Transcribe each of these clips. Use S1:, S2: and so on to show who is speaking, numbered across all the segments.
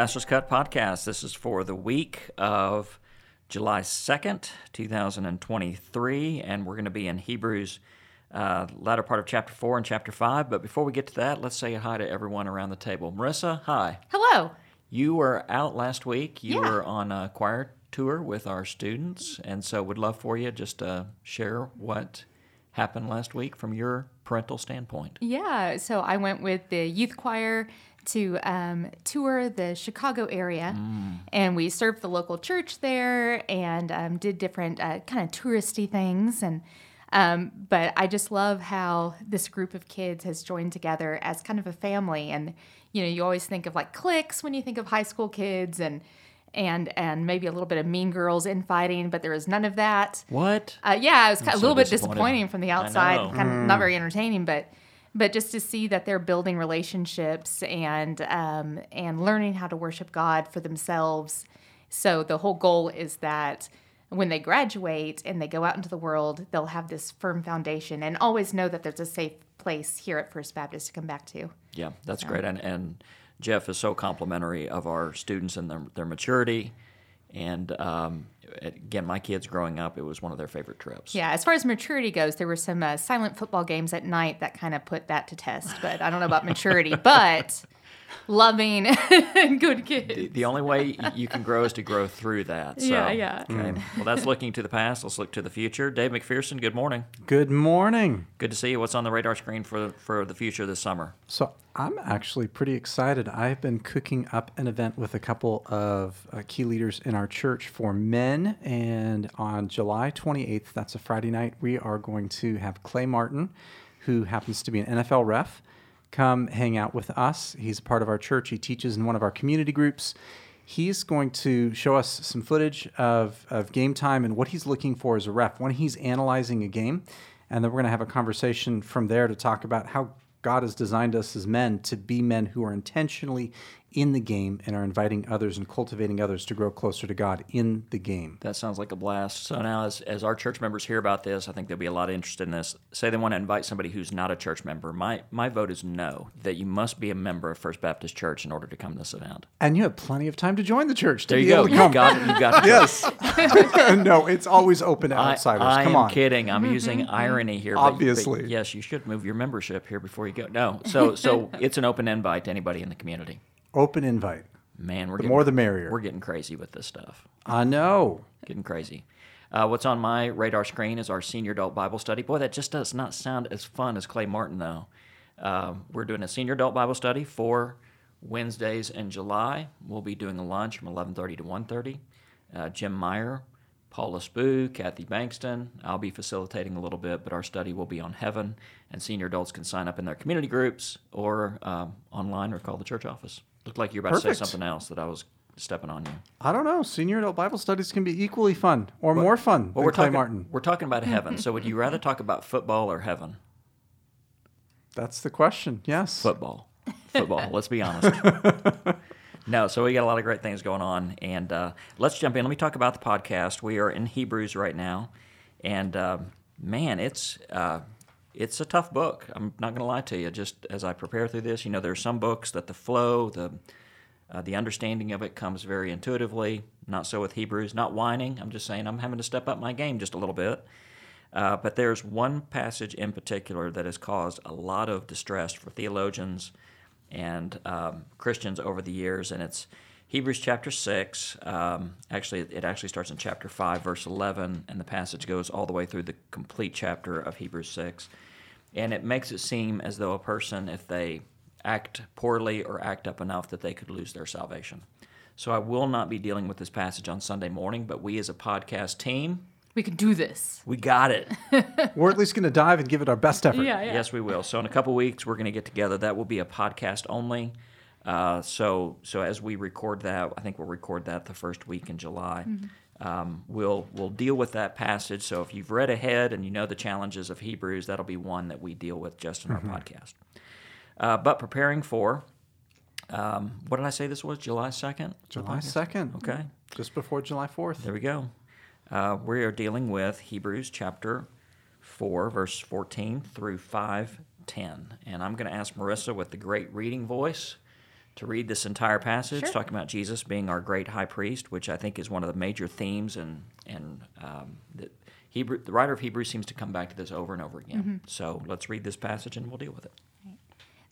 S1: Pastor's Cut podcast. This is for the week of July 2nd, 2023, and we're going to be in Hebrews, uh, latter part of chapter 4 and chapter 5. But before we get to that, let's say hi to everyone around the table. Marissa, hi.
S2: Hello.
S1: You were out last week. You
S2: Yeah.
S1: were on a choir tour with our students, and so would love for you just to share what happened last week from your parental standpoint.
S2: Yeah, so I went with the youth choir to um, tour the Chicago area, and we served the local church there and um, did different uh, kind of touristy things. And um, but I just love how this group of kids has joined together as kind of a family. And you know, you always think of like cliques when you think of high school kids, and and and maybe a little bit of mean girls infighting, but there was none of that.
S1: What?
S2: Uh, yeah, it was kind of a
S1: so
S2: little bit disappointing from the
S1: I
S2: outside,
S1: know.
S2: kind of not very entertaining, but but just to see that they're building relationships and um, and learning how to worship God for themselves. So the whole goal is that when they graduate and they go out into the world, they'll have this firm foundation and always know that there's a safe place here at First Baptist to come back to.
S1: Yeah, that's great. And, and Jeff is so complimentary of our students and their, their maturity. And um, again, my kids growing up, it was one of their favorite trips.
S2: Yeah, as far as maturity goes, there were some uh, silent football games at night that kind of put that to test. But I don't know about maturity, but loving and good kids.
S1: The only way you can grow is to grow through that. So,
S2: Yeah, yeah.
S1: Okay. Well, that's looking to the past. Let's look to the future. Dave McPherson, good morning.
S3: Good morning.
S1: Good to see you. What's on the radar screen for for the future this summer?
S3: So I'm actually pretty excited. I've been cooking up an event with a couple of uh, key leaders in our church for men, and on July 28th, that's a Friday night, we are going to have Clay Martin, who happens to be an NFL ref, come hang out with us. He's a part of our church. He teaches in one of our community groups. He's going to show us some footage of, of game time and what he's looking for as a ref when he's analyzing a game. And then we're going to have a conversation from there to talk about how God has designed us as men to be men who are intentionally in the game and are inviting others and cultivating others to grow closer to God in the game.
S1: That sounds like a blast. So now, as, as our church members hear about this, I think they'll be a lot of interest in this. Say they want to invite somebody who's not a church member. My my vote is no. That you must be a member of First Baptist Church in order to come to this event.
S3: And you have plenty of time to join the church
S1: There you go. You got it. You got it.
S3: yes. no, it's always open to
S1: I,
S3: outsiders.
S1: I
S3: come
S1: am
S3: on.
S1: kidding. I'm mm-hmm. using mm-hmm. irony here. but- but
S3: Obviously.
S1: yes, you should move your membership here before you go. No, so so it's an open invite to anybody in the community.
S3: Open invite.
S1: Man, we're
S3: The
S1: getting,
S3: more the merrier.
S1: We're getting crazy with this stuff.
S3: I know.
S1: Getting crazy. Uh, what's on my radar screen is our senior adult Bible study. Boy, that just does not sound as fun as Clay Martin, though. Um, we're doing a senior adult Bible study for Wednesdays in July. We'll be doing a lunch from 11:30 to 1:30. Uh, Jim Meyer, Paula Spoo, Kathy Bankston. I'll be facilitating a little bit, but our study will be on heaven, and senior adults can sign up in their community groups or um, online or call the church office. Looked like you were about to say something else that I was stepping on you.
S3: I don't know. Senior adult Bible studies can be equally fun or more fun
S1: Well,
S3: than
S1: we're
S3: Clay
S1: talking,
S3: Martin.
S1: We're talking about heaven. So, would you rather talk about football or heaven?
S3: That's the question. Yes.
S1: Football. Football. let's be honest. No, so we got a lot of great things going on, and uh, let's jump in. Let me talk about the podcast. We are in Hebrews right now, and uh, man, it's uh, it's a tough book. I'm not going to lie to you. Just as I prepare through this, you know, there are some books that the flow, the uh, the understanding of it comes very intuitively. Not so with Hebrews. Not whining. I'm just saying I'm having to step up my game just a little bit. Uh, but there's one passage in particular that has caused a lot of distress for theologians and um, Christians over the years, and it's Hebrews chapter six. Um, actually, it actually starts in chapter five, verse eleven, and the passage goes all the way through the complete chapter of Hebrews six, and it makes it seem as though a person, if they act poorly or act up enough, that they could lose their salvation. So I will not be dealing with this passage on Sunday morning, but we as a podcast team,
S2: We can do this.
S1: we got it.
S3: We're at least going to dive and give it our best effort.
S2: Yeah, yeah.
S1: Yes, we will. So in a couple weeks, we're going to get together. That will be a podcast only. Uh, so so as we record that, I think we'll record that the first week in July. Um, we'll we'll deal with that passage. So if you've read ahead and you know the challenges of Hebrews, that'll be one that we deal with just in our podcast. Uh, but preparing for, um, what did I say this was? July second.
S3: July 2nd.
S1: Okay.
S3: Just before July 4th.
S1: There we go. Uh, we are dealing with Hebrews chapter 4, verse 14 through 5:10. And I'm going to ask Marissa with the great reading voice to read this entire passage,
S2: Sure.
S1: talking about Jesus being our great high priest, which I think is one of the major themes, and and um, the Hebrew, the writer of Hebrews seems to come back to this over and over again. So let's read this passage and we'll deal with it.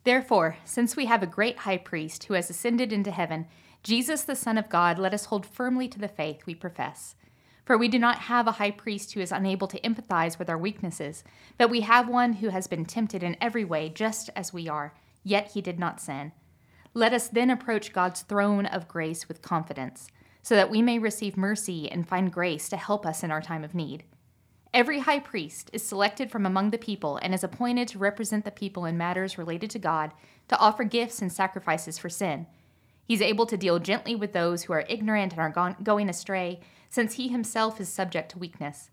S2: Therefore, since we have a great high priest who has ascended into heaven, Jesus the Son of God, let us hold firmly to the faith we profess. For we do not have a high priest who is unable to empathize with our weaknesses, but we have one who has been tempted in every way, just as we are, yet he did not sin. Let us then approach God's throne of grace with confidence, so that we may receive mercy and find grace to help us in our time of need. Every high priest is selected from among the people and is appointed to represent the people in matters related to God, to offer gifts and sacrifices for sin. He's able to deal gently with those who are ignorant and are going astray, since he himself is subject to weakness.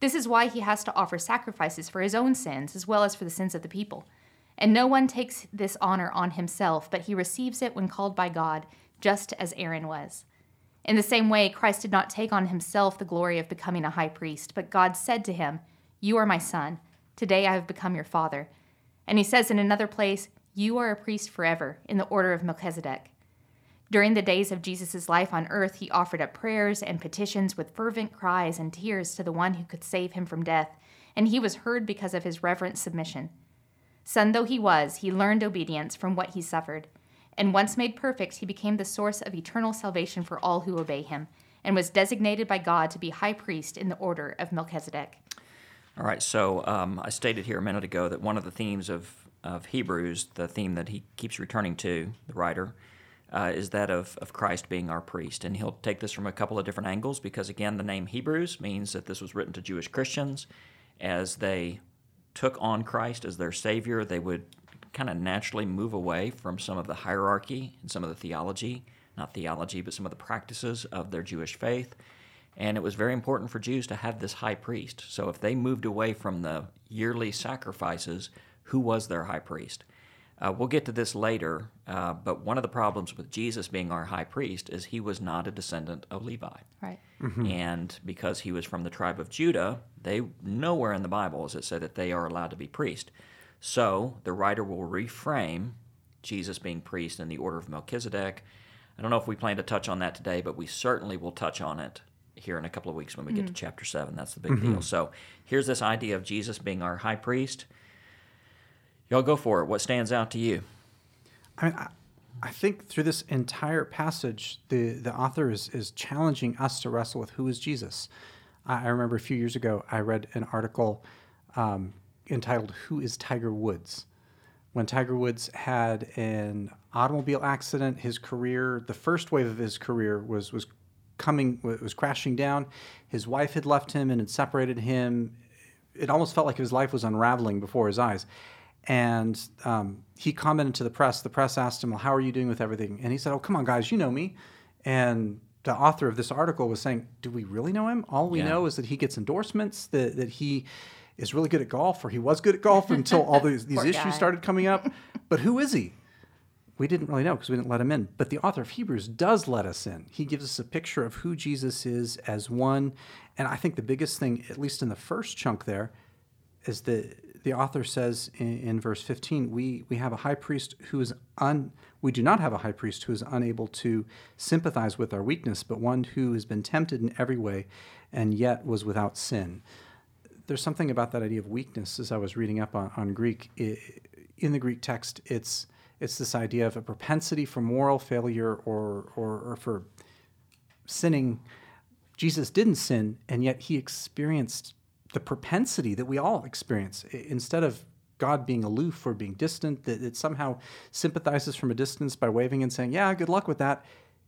S2: This is why he has to offer sacrifices for his own sins as well as for the sins of the people. And no one takes this honor on himself, but he receives it when called by God, just as Aaron was. In the same way, Christ did not take on himself the glory of becoming a high priest, but God said to him, You are my son. Today I have become your father. And he says in another place, You are a priest forever, in the order of Melchizedek. During the days of Jesus' life on earth, he offered up prayers and petitions with fervent cries and tears to the one who could save him from death, and he was heard because of his reverent submission. Son though he was, he learned obedience from what he suffered. And once made perfect, he became the source of eternal salvation for all who obey him, and was designated by God to be high priest in the order of Melchizedek.
S1: All right, so um, I stated here a minute ago that one of the themes of, of Hebrews, the theme that he keeps returning to, the writer, uh, is that of, of Christ being our priest. And he'll take this from a couple of different angles because, again, the name Hebrews means that this was written to Jewish Christians. As they took on Christ as their Savior, they would kind of naturally move away from some of the hierarchy and some of the theology, not theology, but some of the practices of their Jewish faith. And it was very important for Jews to have this high priest. So if they moved away from the yearly sacrifices, who was their high priest? Uh, we'll get to this later, uh, but one of the problems with Jesus being our high priest is he was not a descendant of Levi.
S2: Right.
S1: And because he was from the tribe of Judah, they nowhere in the Bible is it said that they are allowed to be priest. So the writer will reframe Jesus being priest in the order of Melchizedek. I don't know if we plan to touch on that today, but we certainly will touch on it here in a couple of weeks when we get to chapter 7. That's the big deal. So here's this idea of Jesus being our high priest. Y'all go for it. What stands out to you?
S3: I mean, I, I think through this entire passage, the, the author is, is challenging us to wrestle with who is Jesus. I, I remember a few years ago, I read an article um, entitled Who is Tiger Woods? When Tiger Woods had an automobile accident, his career, the first wave of his career was, was coming, was crashing down. His wife had left him and had separated him. It almost felt like his life was unraveling before his eyes. And um, he commented to the press. The press asked him, Well, how are you doing with everything? And he said, Oh, come on, guys, you know me. And the author of this article was saying, Do we really know him? All we
S1: Yeah.
S3: know is that he gets endorsements, that, that he is really good at golf, or he was good at golf until all these, these issues
S2: guy.
S3: started coming up. But who is he? We didn't really know because we didn't let him in. But the author of Hebrews does let us in. He gives us a picture of who Jesus is as one. And I think the biggest thing, at least in the first chunk there, is that the author says in, in verse 15, we, we have a high priest who is un, we do not have a high priest who is unable to sympathize with our weakness, but one who has been tempted in every way and yet was without sin. There's something about that idea of weakness as I was reading up on, on Greek. In the Greek text, it's, it's this idea of a propensity for moral failure or, or, or for sinning. Jesus didn't sin, and yet he experienced the propensity that we all experience. Instead of God being aloof or being distant, that it somehow sympathizes from a distance by waving and saying, Yeah, good luck with that.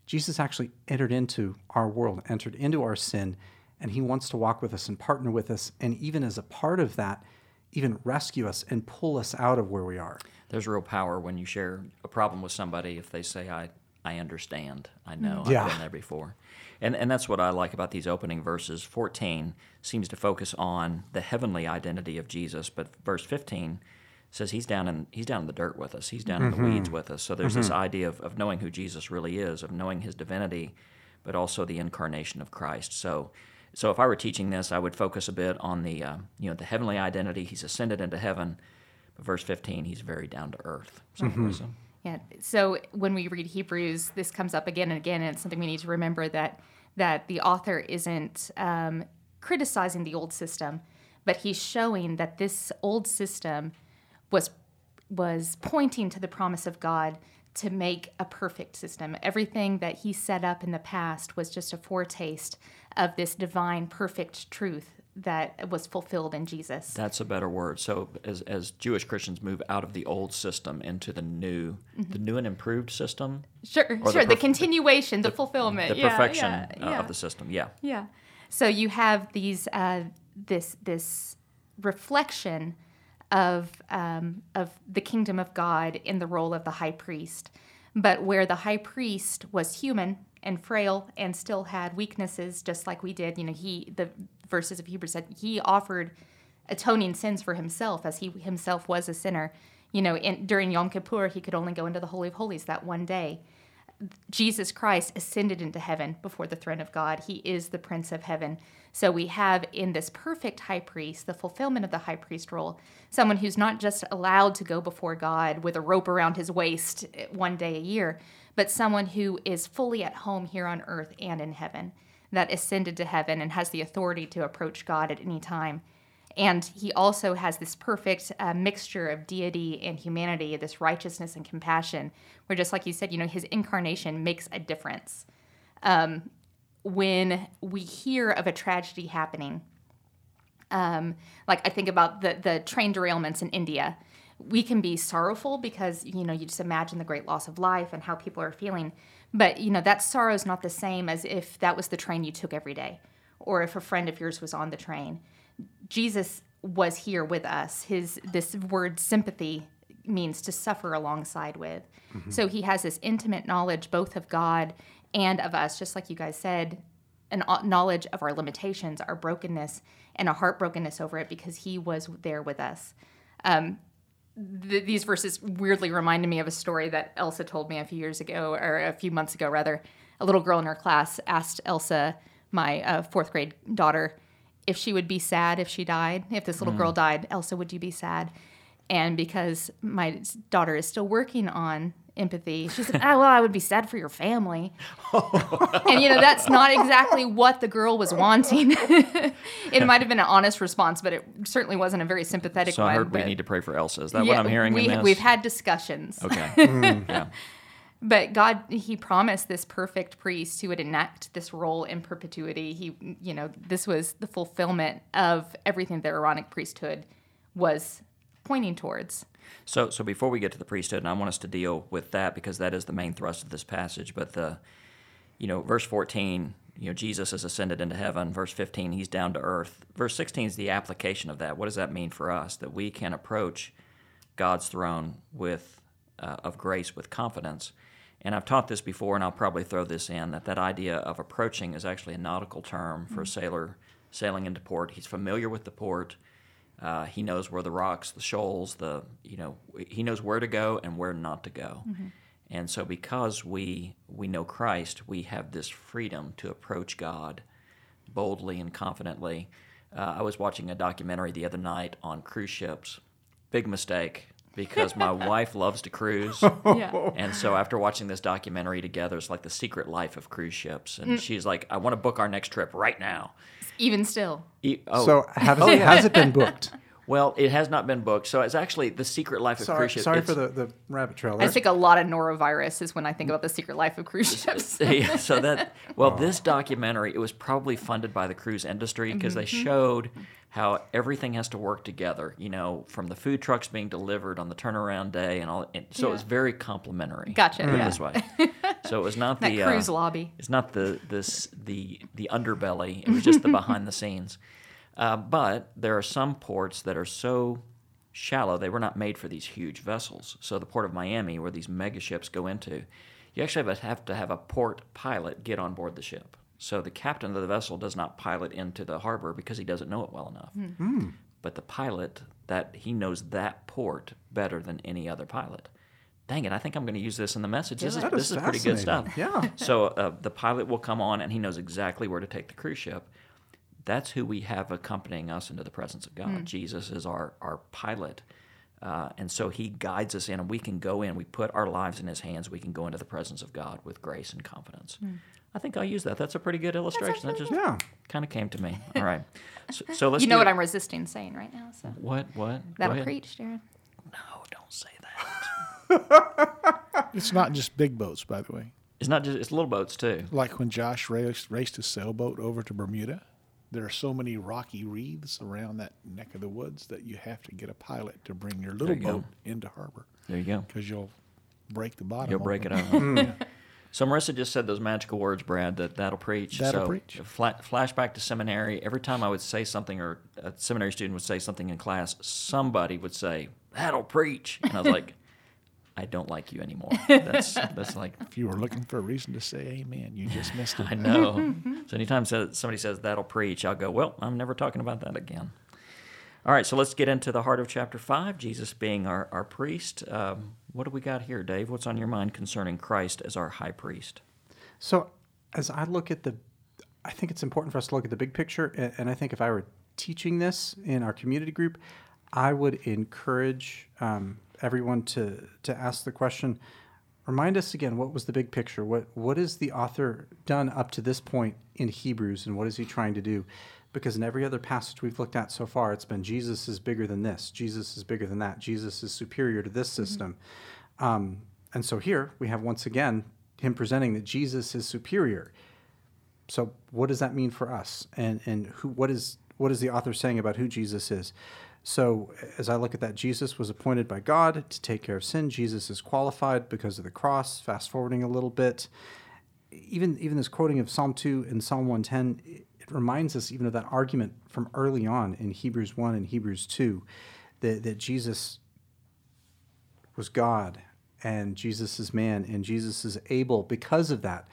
S3: Jesus actually entered into our world, entered into our sin, and he wants to walk with us and partner with us, and even as a part of that, even rescue us and pull us out of where we are.
S1: There's real power when you share a problem with somebody if they say, I, I understand, I know,
S3: Yeah.
S1: I've been there before. And, and that's what I like about these opening verses. 14 seems to focus on the heavenly identity of Jesus, but verse 15 says he's down in, he's down in the dirt with us, he's down in the mm-hmm. weeds with us. So there's this mm-hmm. idea of, of knowing who Jesus really is, of knowing his divinity, but also the incarnation of Christ. So so if I were teaching this, I would focus a bit on the uh, you know the heavenly identity. He's ascended into heaven. But verse 15, he's very down to earth. So, Marissa? Mm-hmm.
S2: Yeah. So when we read Hebrews, this comes up again and again, and it's something we need to remember that that the author isn't um, criticizing the old system, but he's showing that this old system was was pointing to the promise of God to make a perfect system. Everything that he set up in the past was just a foretaste of this divine perfect truth that was fulfilled in Jesus.
S1: That's a better word. So as, as Jewish Christians move out of the old system into the new,
S2: Mm-hmm.
S1: the new and improved system,
S2: Sure,
S1: Or the
S2: sure. The, continuation, the, fulfillment,
S1: the
S2: yeah,
S1: perfection
S2: yeah,
S1: uh, of the system. Yeah.
S2: Yeah. So you have these uh, this this reflection of um, of the kingdom of God in the role of the high priest, but where the high priest was human and frail and still had weaknesses, just like we did. You know, he the verses of Hebrews said he offered atoning sins for himself as he himself was a sinner. You know, in, during Yom Kippur, he could only go into the Holy of Holies that one day. Jesus Christ ascended into heaven before the throne of God. He is the Prince of Heaven. So we have in this perfect high priest, the fulfillment of the high priest role, someone who's not just allowed to go before God with a rope around his waist one day a year, but someone who is fully at home here on earth and in heaven, that ascended to heaven and has the authority to approach God at any time. And he also has this perfect uh, mixture of deity and humanity, this righteousness and compassion, where just like you said, you know, his incarnation makes a difference. Um, when we hear of a tragedy happening, um, like I think about the the train derailments in India, we can be sorrowful because you know you just imagine the great loss of life and how people are feeling, but you know that sorrow is not the same as if that was the train you took every day, or if a friend of yours was on the train. Jesus was here with us. His this word sympathy means to suffer alongside with. So he has this intimate knowledge both of God and of us, just like you guys said, an knowledge of our limitations, our brokenness, and a heartbrokenness over it because he was there with us. Um, th- these verses weirdly reminded me of a story that Elsa told me a few years ago, or a few months ago, rather. A little girl in her class asked Elsa, my uh, fourth grade daughter, if she would be sad if she died. If this little girl died, Elsa, would you be sad? And because my daughter is still working on empathy, she said, "Ah, well, I would be sad for your family." and you know, that's not exactly what the girl was wanting. it might have been an honest response, but it certainly wasn't a very sympathetic
S1: So
S2: one.
S1: I heard we need to pray for Elsa. Is that what I'm hearing
S2: we,
S1: in this?
S2: We've had discussions.
S1: Okay. yeah.
S2: But God, He promised this perfect priest who would enact this role in perpetuity. He, you know, this was the fulfillment of everything the Aaronic priesthood was pointing towards.
S1: So, so before we get to the priesthood, and I want us to deal with that because that is the main thrust of this passage. But the, you know, verse 14, you know, Jesus has ascended into heaven. Verse 15, he's down to earth. Verse 16 is the application of that. What does that mean for us? That we can approach God's throne with uh, of grace with confidence. And I've taught this before, and I'll probably throw this in that that idea of approaching is actually a nautical term for a sailor sailing into port. He's familiar with the port. Uh, he knows where the rocks, the shoals, the you know, he knows where to go and where not to go. And so, because we we know Christ, we have this freedom to approach God boldly and confidently. Uh, I was watching a documentary the other night on cruise ships. Big mistake because my wife loves to cruise.
S2: Yeah.
S1: And so after watching this documentary together, it's like the secret life of cruise ships. And mm. she's like, I want to book our next trip right now.
S2: Even still.
S1: E- oh,
S3: So have, oh, has it been booked?
S1: well, it has not been booked. So it's actually the secret life of
S3: Sorry,
S1: cruise ships.
S3: sorry
S1: It's-
S3: for the, the rabbit trail.
S2: I think a lot of norovirus is when I think about the secret life of cruise ships.
S1: yeah, so that well, this documentary it was probably funded by the cruise industry because they showed how everything has to work together. You know, from the food trucks being delivered on the turnaround day and all. And so it was very complimentary.
S2: Gotcha,
S1: Put it
S2: yeah.
S1: this way. So it was not the
S2: cruise
S1: uh,
S2: lobby.
S1: It's not the this the the underbelly. It was just the behind the scenes. Uh, but there are some ports that are so shallow they were not made for these huge vessels. So the port of Miami, where these mega ships go into, you actually have, have to have a port pilot get on board the ship. So the captain of the vessel does not pilot into the harbor because he doesn't know it well enough. But the pilot that he knows that port better than any other pilot. Dang it! I think I'm going to use this in the message. This is,
S3: That
S1: this
S3: is
S1: is pretty good stuff.
S3: Yeah.
S1: So uh, the pilot will come on and he knows exactly where to take the cruise ship. That's who we have accompanying us into the presence of God. Jesus is our, our pilot Uh, and so he guides us in, and we can go in. We put our lives in his hands. We can go into the presence of God with grace and confidence. I think I'll use that. That's a pretty good illustration. That just
S3: Yeah.
S1: kind of came to me. All right. So, so let's
S2: You know what
S1: it.
S2: I'm resisting saying right now. So
S1: What? What?
S2: That'll preach, Deron.
S1: No, don't say that.
S4: It's not just big boats, by the way.
S1: It's not just. It's little boats too.
S4: Like when Josh raced, raced his sailboat over to Bermuda, there are so many rocky reefs around that neck of the woods that you have to get a pilot to bring your little
S1: you go.
S4: boat into harbor
S1: There you go.
S4: because you'll break the bottom.
S1: You'll break it up. So Marissa just said those magical words, Brad. That that'll preach.
S4: That'll
S1: so
S4: preach.
S1: Fla- flashback to seminary. Every time I would say something, or a seminary student would say something in class, somebody would say, "That'll preach," and I was like, "I don't like you anymore." That's that's like
S4: If you were looking for a reason to say amen, you just missed it.
S1: I know. so anytime somebody says that'll preach, I'll go, well, I'm never talking about that again. All right, so let's get into the heart of chapter 5, Jesus being our, our priest. Um, what do we got here, Dave? What's on your mind concerning Christ as our high priest?
S3: So, as I look at the, I think it's important for us to look at the big picture. a- And I think if I were teaching this in our community group, I would encourage um, everyone to to ask the question. Remind us again, what was the big picture? What what is the author done up to this point in Hebrews, and what is he trying to do? Because in every other passage we've looked at so far, it's been Jesus is bigger than this, Jesus is bigger than that, Jesus is superior to this system. Um, and so here we have once again him presenting that Jesus is superior. So what does that mean for us? And and who what is what is the author saying about who Jesus is? So as I look at that, Jesus was appointed by God to take care of sin. Jesus is qualified because of the cross. Fast forwarding a little bit, even even this quoting of Psalm two and Psalm one ten, it reminds us even of that argument from early on in Hebrews one and Hebrews two, that that Jesus was God and Jesus is man and Jesus is able because of that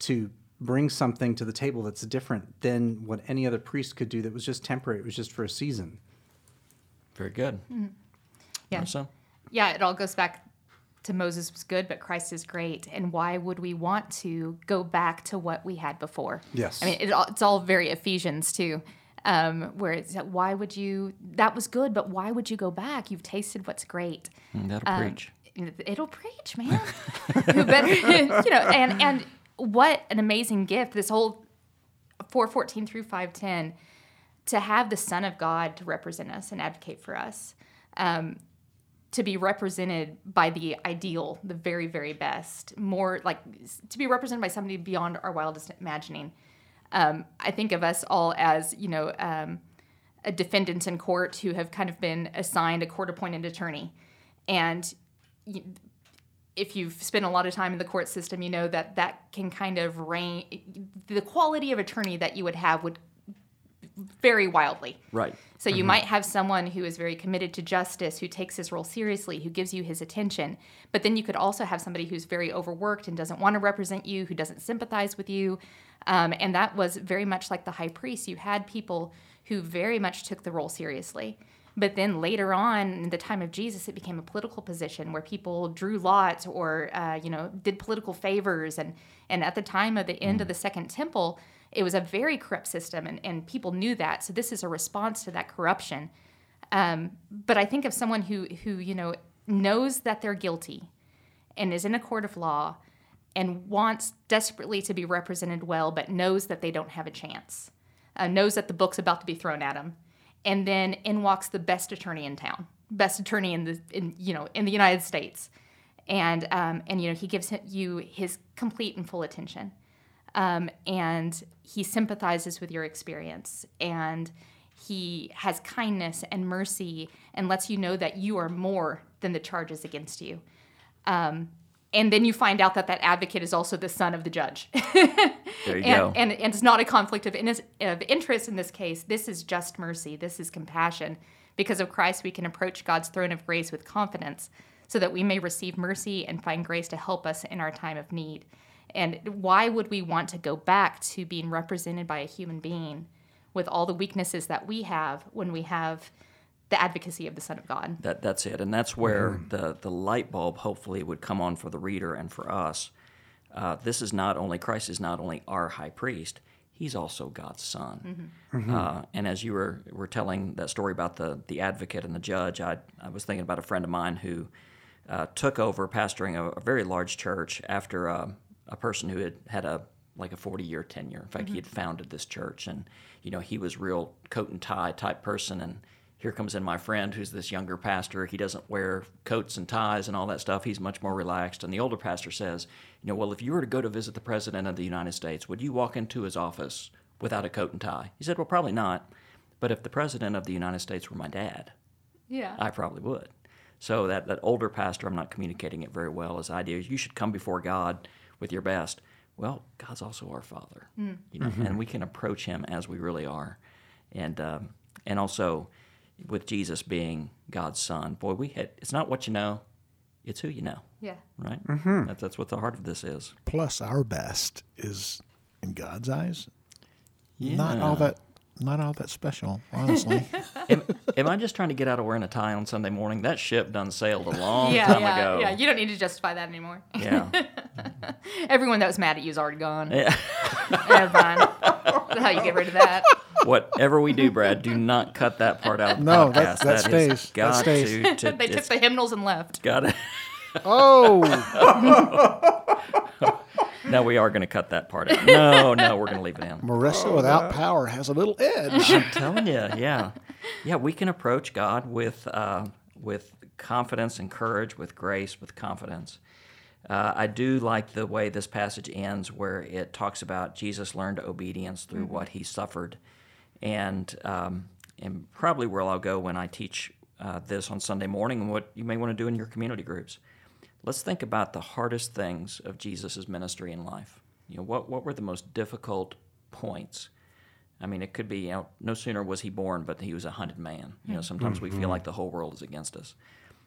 S3: to bring something to the table that's different than what any other priest could do that was just temporary it was just for a season
S1: Very good.
S2: Yeah.
S1: Marissa?
S2: Yeah, it all goes back to Moses was good, but Christ is great. And why would we want to go back to what we had before?
S3: Yes.
S2: I mean, it, it's all very Ephesians too, um, where it's why would you? That was good, but why would you go back? You've tasted what's great.
S1: Mm, That'll
S2: Um,
S1: preach.
S2: It'll preach, man. Who better, you know? And and what an amazing gift! This whole four fourteen through five ten to have the Son of God to represent us and advocate for us, um, to be represented by the ideal, the very, very best, more like to be represented by somebody beyond our wildest imagining. Um, I think of us all as, you know, um, a defendants in court who have kind of been assigned a court appointed attorney. And y- if you've spent a lot of time in the court system, you know that that can kind of reign, the quality of attorney that you would have would vary wildly.
S1: Right.
S2: So you might have someone who is very committed to justice, who takes his role seriously, who gives you his attention. But then you could also have somebody who's very overworked and doesn't want to represent you, who doesn't sympathize with you. Um, and that was very much like the high priest. You had people who very much took the role seriously. But then later on, in the time of Jesus, it became a political position where people drew lots or, uh, you know, did political favors. And, and at the time of the end of the Second Temple, it was a very corrupt system, and, and people knew that. So this is a response to that corruption. Um, but I think of someone who who you know knows that they're guilty, and is in a court of law, and wants desperately to be represented well, but knows that they don't have a chance. Uh, knows that the book's about to be thrown at him, and then in walks the best attorney in town, best attorney in the in you know in the United States, and um, and you know he gives you his complete and full attention um, and he sympathizes with your experience and he has kindness and mercy and lets you know that you are more than the charges against you. Um, and then you find out that that advocate is also the son of the judge.
S1: There you
S2: and,
S1: go.
S2: and, and it's not a conflict of, in, of interest in this case. This is just mercy. This is compassion. Because of christ we can approach god's throne of grace with confidence so that we may receive mercy and find grace to help us in our time of need and why would we want to go back to being represented by a human being with all the weaknesses that we have when we have the advocacy of the son of god?
S1: That that's it, and that's where the the light bulb hopefully would come on for the reader and for us. Uh, this is not only Christ is not only our high priest; he's also God's son. Uh, and as you were, were telling that story about the, the advocate and the judge, I, I was thinking about a friend of mine who uh, took over pastoring a, a very large church after uh, a person who had had a like a 40 year tenure. In fact, he mm-hmm. had founded this church and, you know, he was real coat and tie type person. And here comes in my friend who's this younger pastor. He doesn't wear coats and ties and all that stuff. He's much more relaxed. And the older pastor says, you know, well, if you were to go to visit the president of the United States, would you walk into his office without a coat and tie? He said, well, probably not. But if the president of the United States were my dad,
S2: Yeah.
S1: I probably would. So that, that older pastor, I'm not communicating it very well. His idea is you should come before God with your best. Well, God's also our Father, you know, and we can approach Him as we really are, and um, and also with Jesus being God's Son. Boy, we had it's not what you know, it's who you know,
S2: yeah.
S1: right? Mm-hmm. That's that's what the heart of this is.
S4: Plus, our best is in God's eyes not all that not all that special, honestly.
S1: am, am I just trying to get out of wearing a tie on Sunday morning? That ship done sailed a long
S2: yeah,
S1: time
S2: yeah,
S1: ago.
S2: yeah. You don't need to justify that anymore.
S1: yeah.
S2: Everyone that was mad at you is already gone.
S1: Yeah.
S2: Yeah, fine. That's how you get rid of that.
S1: Whatever we do, Brad, do not cut that part out. Of
S4: No,
S1: podcast.
S4: that- that
S1: has
S4: stays. That stays.
S1: to. to
S2: they took the hymnals and left.
S1: got it.
S4: oh,
S1: now we are going to cut that part out. No, no, we're going to leave it in.
S4: Marissa without power has a little edge.
S1: I'm telling you, yeah, yeah, we can approach God with uh, with confidence and courage, with grace, with confidence. Uh, I do like the way this passage ends, where it talks about Jesus learned obedience through what he suffered, and um, and probably where I'll go when I teach uh, this on Sunday morning, and what you may want to do in your community groups. Let's think about the hardest things of Jesus' ministry in life. You know, what what were the most difficult points? I mean, it could be, you know, no sooner was he born, but he was a hunted man. You know, sometimes we feel like the whole world is against us.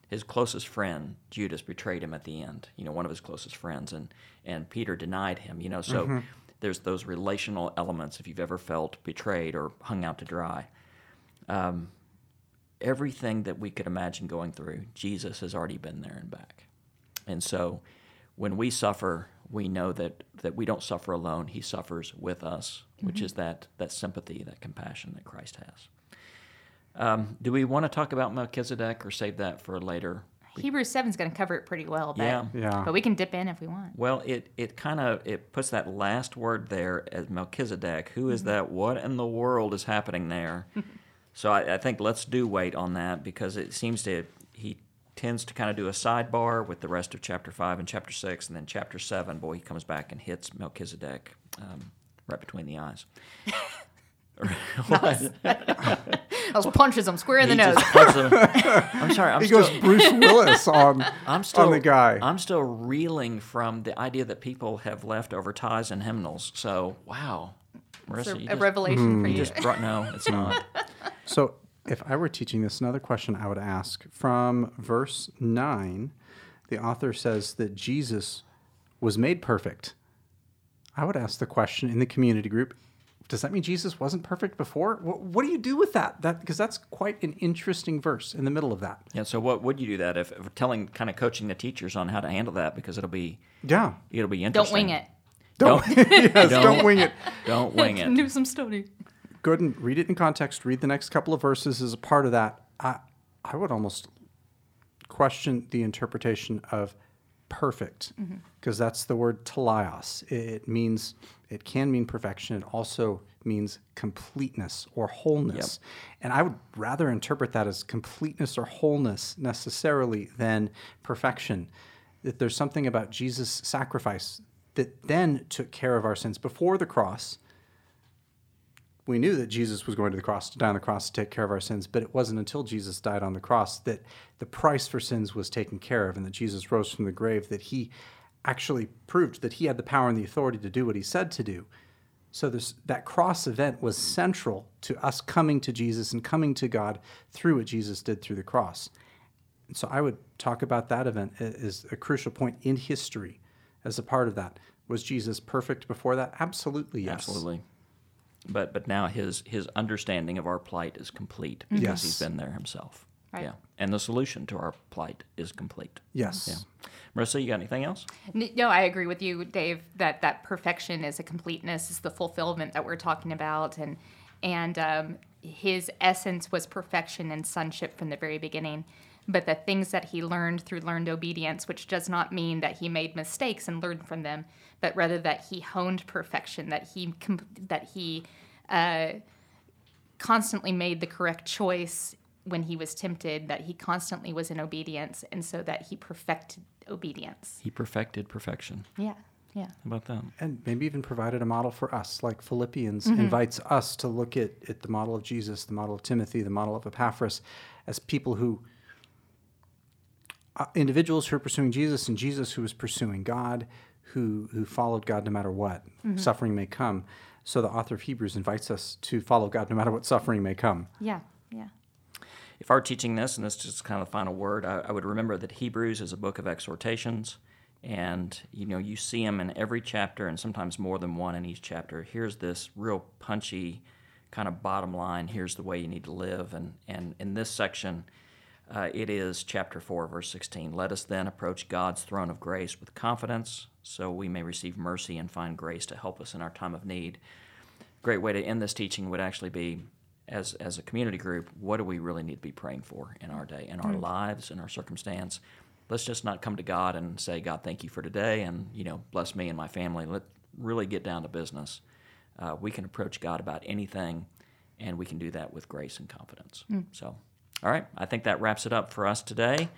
S1: His closest friend, Judas, betrayed him at the end, you know, one of his closest friends, and, and Peter denied him, you know. So there's those relational elements if you've ever felt betrayed or hung out to dry. Um, everything that we could imagine going through, Jesus has already been there and back. And so when we suffer, we know that, that we don't suffer alone. He suffers with us, which is that, that sympathy, that compassion that Christ has. Um, do we want to talk about Melchizedek or save that for later?
S2: Hebrews 7 is going to cover it pretty well, but,
S1: Yeah.
S3: Yeah.
S2: but we can dip in if we want.
S1: Well, it, it kind of it puts that last word there as Melchizedek. Who is that? What in the world is happening there? so I, I think let's do wait on that because it seems to he tends to kind of do a sidebar with the rest of chapter five and chapter six, and then chapter seven. Boy, he comes back and hits Melchizedek um, right between the eyes.
S2: Those punches him square in the
S1: He
S2: nose.
S1: just punches him. I'm sorry. I'm
S3: He
S1: still,
S3: goes Bruce Willis on,
S1: I'm still
S3: on the guy.
S1: I'm still reeling from the idea that people have left over ties and hymnals. So wow,
S2: It's
S1: Marissa,
S2: a,
S1: you
S2: a
S1: just,
S2: revelation mm-hmm. for
S1: you
S2: you.
S1: just brought no. It's not.
S3: So, if I were teaching this, another question I would ask from verse 9, the author says that Jesus was made perfect. I would ask the question in the community group does that mean Jesus wasn't perfect before? What, what do you do with that? That Because that's quite an interesting verse in the middle of that.
S1: Yeah. So what would you do that if, if telling kind of coaching the teachers on how to handle that because it'll be
S3: Yeah.
S1: it'll be interesting.
S2: Don't wing it.
S3: Don't, yes, don't wing it.
S1: Don't wing it.
S2: Do some study.
S3: go ahead and read it in context. Read the next couple of verses as a part of that. I, I would almost question the interpretation of perfect mm-hmm. because that's the word teleios. It means it can mean perfection. It also means completeness or wholeness. And I would rather interpret that as completeness or wholeness necessarily than perfection. That there's something about Jesus' sacrifice that then took care of our sins before the cross we knew that Jesus was going to the cross to die on the cross to take care of our sins, but it wasn't until Jesus died on the cross that the price for sins was taken care of and that Jesus rose from the grave that he actually proved that he had the power and the authority to do what he said to do. So this, that cross event was central to us coming to Jesus and coming to God through what Jesus did through the cross. And so I would talk about that event as a crucial point in history as a part of that. Was Jesus perfect before that? Absolutely, yes.
S1: Absolutely. But but now his his understanding of our plight is complete because
S3: Yes.
S1: he's been there himself.
S2: Right.
S1: Yeah. And the solution to our plight is complete.
S3: Yes.
S1: Yeah. Marissa, you got anything else?
S2: No, I agree with you, Dave. That that perfection is a completeness, is the fulfillment that we're talking about, and and um, his essence was perfection and sonship from the very beginning. But the things that he learned through learned obedience, which does not mean that he made mistakes and learned from them, but rather that he honed perfection, that he com- that he uh, constantly made the correct choice when he was tempted, that he constantly was in obedience, and so that he perfected obedience.
S1: He perfected perfection.
S2: Yeah, yeah.
S1: How about that?
S3: And maybe even provided a model for us, like Philippians
S2: Mm-hmm.
S3: invites us to look at, at the model of Jesus, the model of Timothy, the model of Epaphras, as people who, individuals who are pursuing Jesus, and Jesus who was pursuing God, who, who followed God no matter what
S2: Mm-hmm.
S3: suffering may come. So the author of Hebrews invites us to follow God no matter what suffering may come.
S2: Yeah, yeah.
S1: If I were teaching this, and this is just kind of the final word, I, I would remember that Hebrews is a book of exhortations, and you know you see them in every chapter, and sometimes more than one in each chapter. Here's this real punchy kind of bottom line. Here's the way you need to live, and and in this section, uh, it is chapter four, verse sixteen. Let us then approach God's throne of grace with confidence, so we may receive mercy and find grace to help us in our time of need. Great way to end this teaching would actually be as as a community group what do we really need to be praying for in our day in our lives in our circumstance? Let's just not come to god and say god thank you for today and you know bless me and my family. Let really get down to business. Uh, we can approach god about anything and we can do that with grace and confidence. So all right i think that wraps it up for us today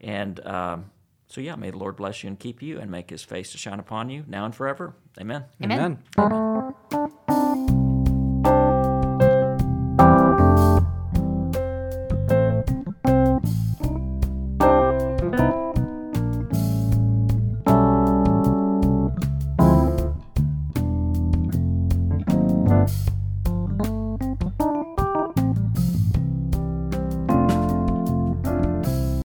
S1: and um, so yeah may the lord bless you and keep you and make his face to shine upon you now and forever amen
S2: Amen.
S3: Amen.